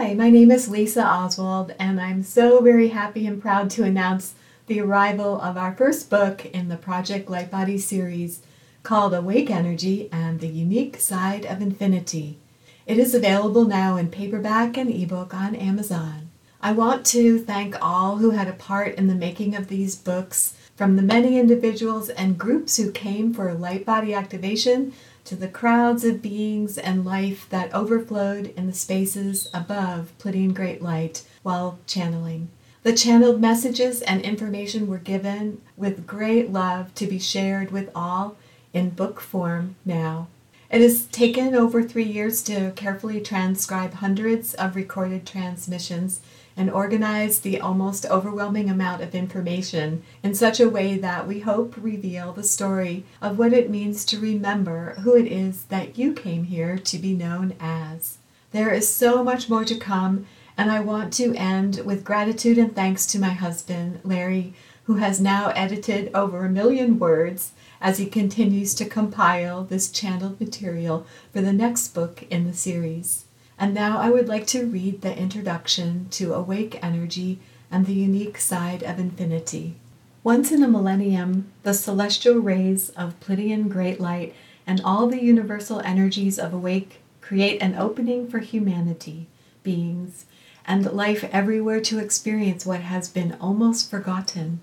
Hi, my name is Lisa Oswald, and I'm so very happy and proud to announce the arrival of our first book in the Project Lightbody series called Awake Energy and the Unique Side of Infinity. It is available now in paperback and ebook on Amazon. I want to thank all who had a part in the making of these books, from the many individuals and groups who came for light body activation to the crowds of beings and life that overflowed in the spaces above Pleiadian Great Light while channeling. The channeled messages and information were given with great love to be shared with all in book form now. It has taken over three years to carefully transcribe hundreds of recorded transmissions and organize the almost overwhelming amount of information in such a way that we hope reveal the story of what it means to remember who it is that you came here to be known as. There is so much more to come, and I want to end with gratitude and thanks to my husband, Larry, who has now edited over a million words as he continues to compile this channeled material for the next book in the series. And now I would like to read the introduction to Awake Energy and the Unique Side of Infinity. Once in a millennium, the celestial rays of Pleiadian Great Light and all the universal energies of awake create an opening for humanity, beings, and life everywhere to experience what has been almost forgotten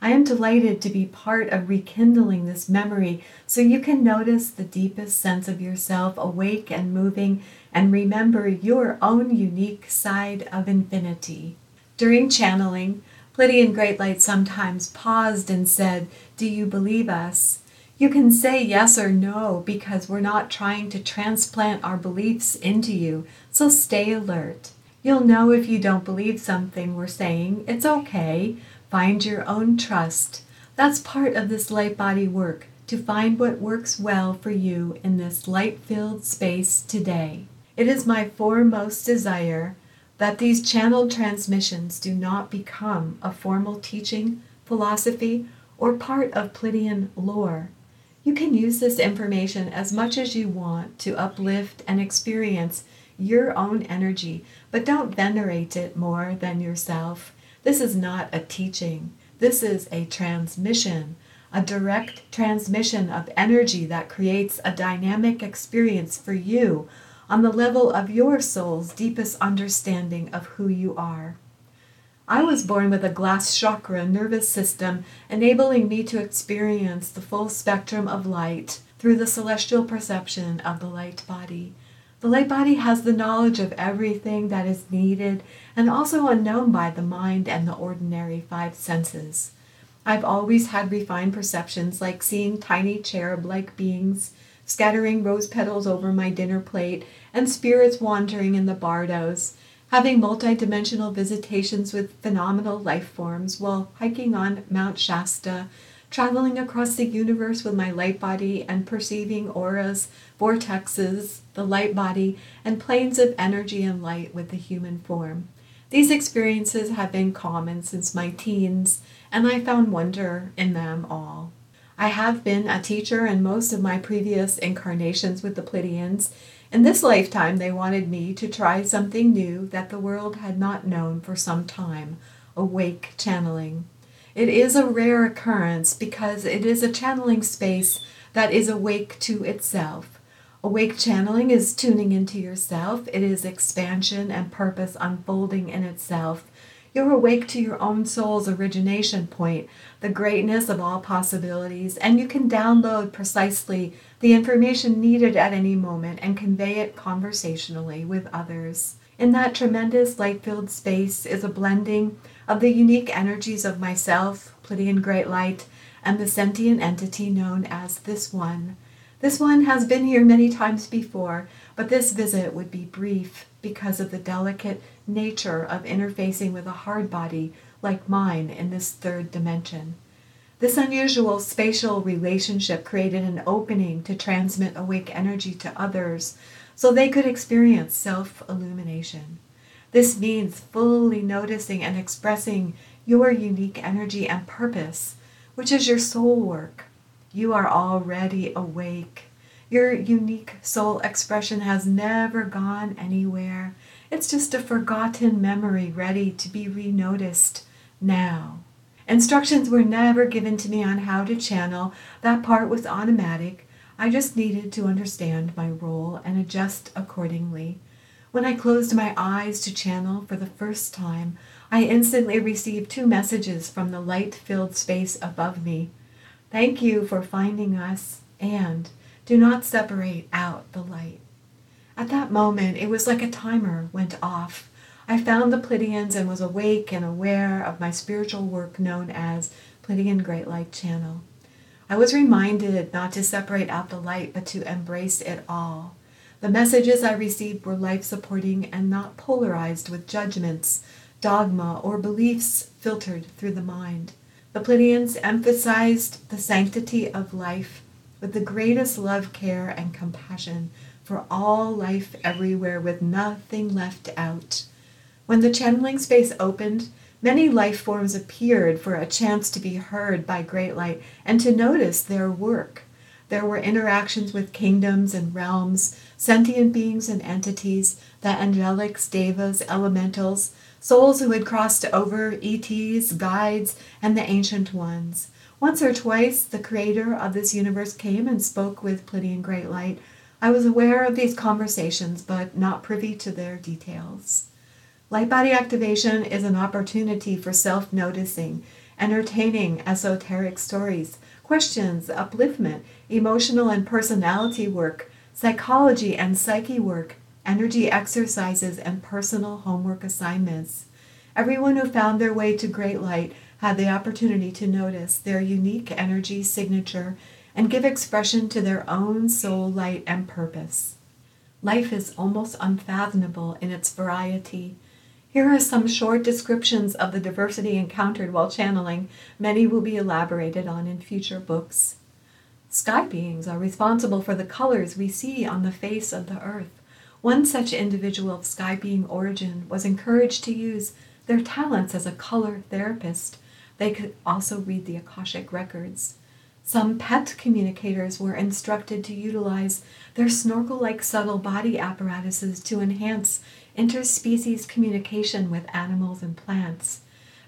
I am delighted to be part of rekindling this memory so you can notice the deepest sense of yourself awake and moving and remember your own unique side of infinity. During channeling, Pleiadian Great Light sometimes paused and said, Do you believe us? You can say yes or no because we're not trying to transplant our beliefs into you, so stay alert. You'll know if you don't believe something we're saying. It's okay. Find your own trust. That's part of this light body work to find what works well for you in this light filled space today. It is my foremost desire that these channeled transmissions do not become a formal teaching, philosophy, or part of Pleiadian lore. You can use this information as much as you want to uplift and experience your own energy, but don't venerate it more than yourself. This is not a teaching, this is a transmission, a direct transmission of energy that creates a dynamic experience for you on the level of your soul's deepest understanding of who you are. I was born with a glass chakra nervous system enabling me to experience the full spectrum of light through the celestial perception of the light body. The light body has the knowledge of everything that is needed and also unknown by the mind and the ordinary five senses. I've always had refined perceptions like seeing tiny cherub like beings scattering rose petals over my dinner plate and spirits wandering in the bardos, having multidimensional visitations with phenomenal life forms while hiking on Mount Shasta traveling across the universe with my light body and perceiving auras, vortexes, the light body, and planes of energy and light with the human form. These experiences have been common since my teens, and I found wonder in them all. I have been a teacher in most of my previous incarnations with the Pleiadians. In this lifetime, they wanted me to try something new that the world had not known for some time awake channeling. It is a rare occurrence because it is a channeling space that is awake to itself. Awake channeling is tuning into yourself, it is expansion and purpose unfolding in itself. You're awake to your own soul's origination point, the greatness of all possibilities, and you can download precisely the information needed at any moment and convey it conversationally with others. In that tremendous light filled space is a blending of the unique energies of myself, Pleiadian Great Light, and the sentient entity known as this one. This one has been here many times before, but this visit would be brief because of the delicate nature of interfacing with a hard body like mine in this third dimension. This unusual spatial relationship created an opening to transmit awake energy to others so they could experience self illumination. This means fully noticing and expressing your unique energy and purpose, which is your soul work. You are already awake. Your unique soul expression has never gone anywhere. It's just a forgotten memory ready to be renoticed now. Instructions were never given to me on how to channel. That part was automatic. I just needed to understand my role and adjust accordingly. When I closed my eyes to channel for the first time, I instantly received two messages from the light filled space above me. Thank you for finding us, and do not separate out the light. At that moment, it was like a timer went off. I found the Pleiadians and was awake and aware of my spiritual work known as Pleiadian Great Light Channel. I was reminded not to separate out the light, but to embrace it all. The messages I received were life supporting and not polarized with judgments, dogma, or beliefs filtered through the mind. The Pleiadians emphasized the sanctity of life with the greatest love, care, and compassion for all life everywhere, with nothing left out. When the channeling space opened, many life forms appeared for a chance to be heard by Great Light and to notice their work. There were interactions with kingdoms and realms, sentient beings and entities, the angelics, devas, elementals, souls who had crossed over, ETs, guides, and the ancient ones. Once or twice, the creator of this universe came and spoke with Pleiadian Great Light. I was aware of these conversations, but not privy to their details. Light body activation is an opportunity for self noticing, entertaining esoteric stories, questions, upliftment, emotional and personality work, psychology and psyche work, energy exercises, and personal homework assignments. Everyone who found their way to Great Light had the opportunity to notice their unique energy signature and give expression to their own soul light and purpose. Life is almost unfathomable in its variety. Here are some short descriptions of the diversity encountered while channeling. Many will be elaborated on in future books. Sky beings are responsible for the colors we see on the face of the earth. One such individual of sky being origin was encouraged to use their talents as a color therapist they could also read the Akashic records. Some pet communicators were instructed to utilize their snorkel like subtle body apparatuses to enhance interspecies communication with animals and plants.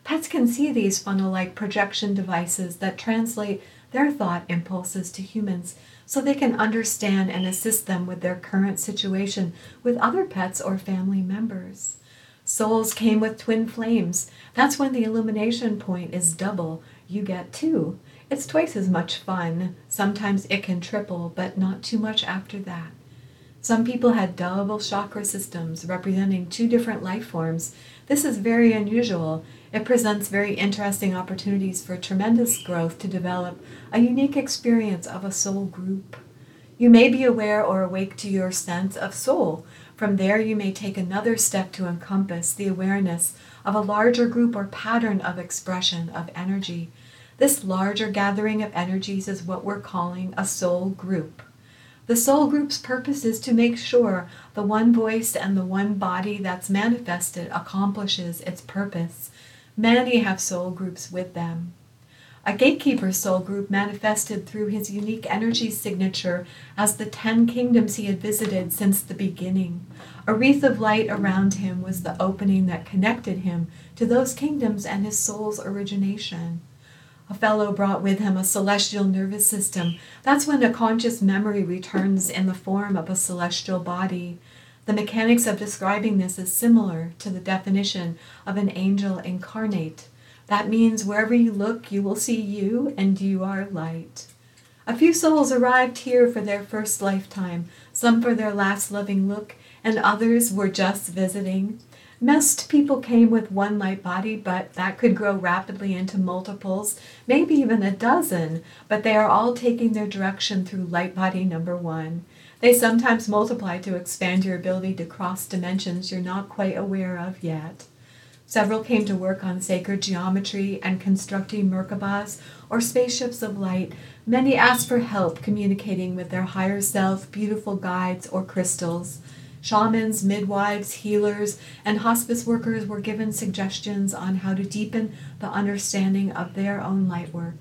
Pets can see these funnel like projection devices that translate their thought impulses to humans so they can understand and assist them with their current situation with other pets or family members. Souls came with twin flames. That's when the illumination point is double. You get two. It's twice as much fun. Sometimes it can triple, but not too much after that. Some people had double chakra systems representing two different life forms. This is very unusual. It presents very interesting opportunities for tremendous growth to develop a unique experience of a soul group. You may be aware or awake to your sense of soul, from there, you may take another step to encompass the awareness of a larger group or pattern of expression of energy. This larger gathering of energies is what we're calling a soul group. The soul group's purpose is to make sure the one voice and the one body that's manifested accomplishes its purpose. Many have soul groups with them. A gatekeeper soul group manifested through his unique energy signature as the ten kingdoms he had visited since the beginning. A wreath of light around him was the opening that connected him to those kingdoms and his soul's origination. A fellow brought with him a celestial nervous system. That's when a conscious memory returns in the form of a celestial body. The mechanics of describing this is similar to the definition of an angel incarnate. That means wherever you look, you will see you, and you are light. A few souls arrived here for their first lifetime, some for their last loving look, and others were just visiting. Most people came with one light body, but that could grow rapidly into multiples, maybe even a dozen, but they are all taking their direction through light body number one. They sometimes multiply to expand your ability to cross dimensions you're not quite aware of yet. Several came to work on sacred geometry and constructing Merkabahs or spaceships of light. Many asked for help communicating with their higher self, beautiful guides, or crystals. Shamans, midwives, healers, and hospice workers were given suggestions on how to deepen the understanding of their own light work.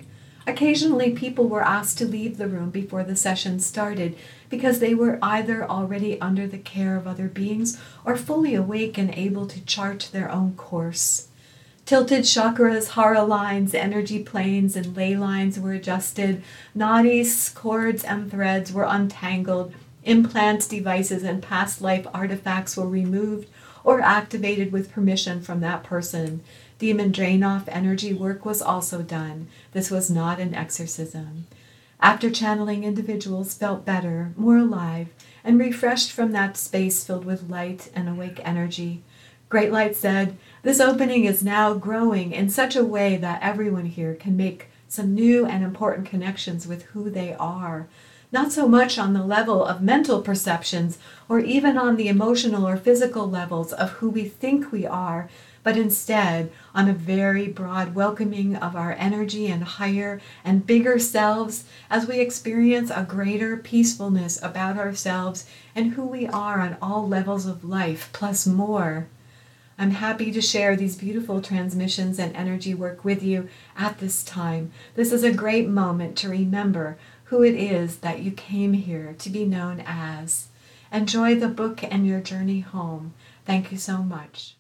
Occasionally, people were asked to leave the room before the session started because they were either already under the care of other beings or fully awake and able to chart their own course. Tilted chakras, hara lines, energy planes, and ley lines were adjusted. Nadis, cords, and threads were untangled. Implants, devices, and past life artifacts were removed or activated with permission from that person. Demon drain off energy work was also done. This was not an exorcism. After channeling, individuals felt better, more alive, and refreshed from that space filled with light and awake energy. Great Light said, This opening is now growing in such a way that everyone here can make some new and important connections with who they are. Not so much on the level of mental perceptions or even on the emotional or physical levels of who we think we are, but instead on a very broad welcoming of our energy and higher and bigger selves as we experience a greater peacefulness about ourselves and who we are on all levels of life, plus more. I'm happy to share these beautiful transmissions and energy work with you at this time. This is a great moment to remember who it is that you came here to be known as. Enjoy the book and your journey home. Thank you so much.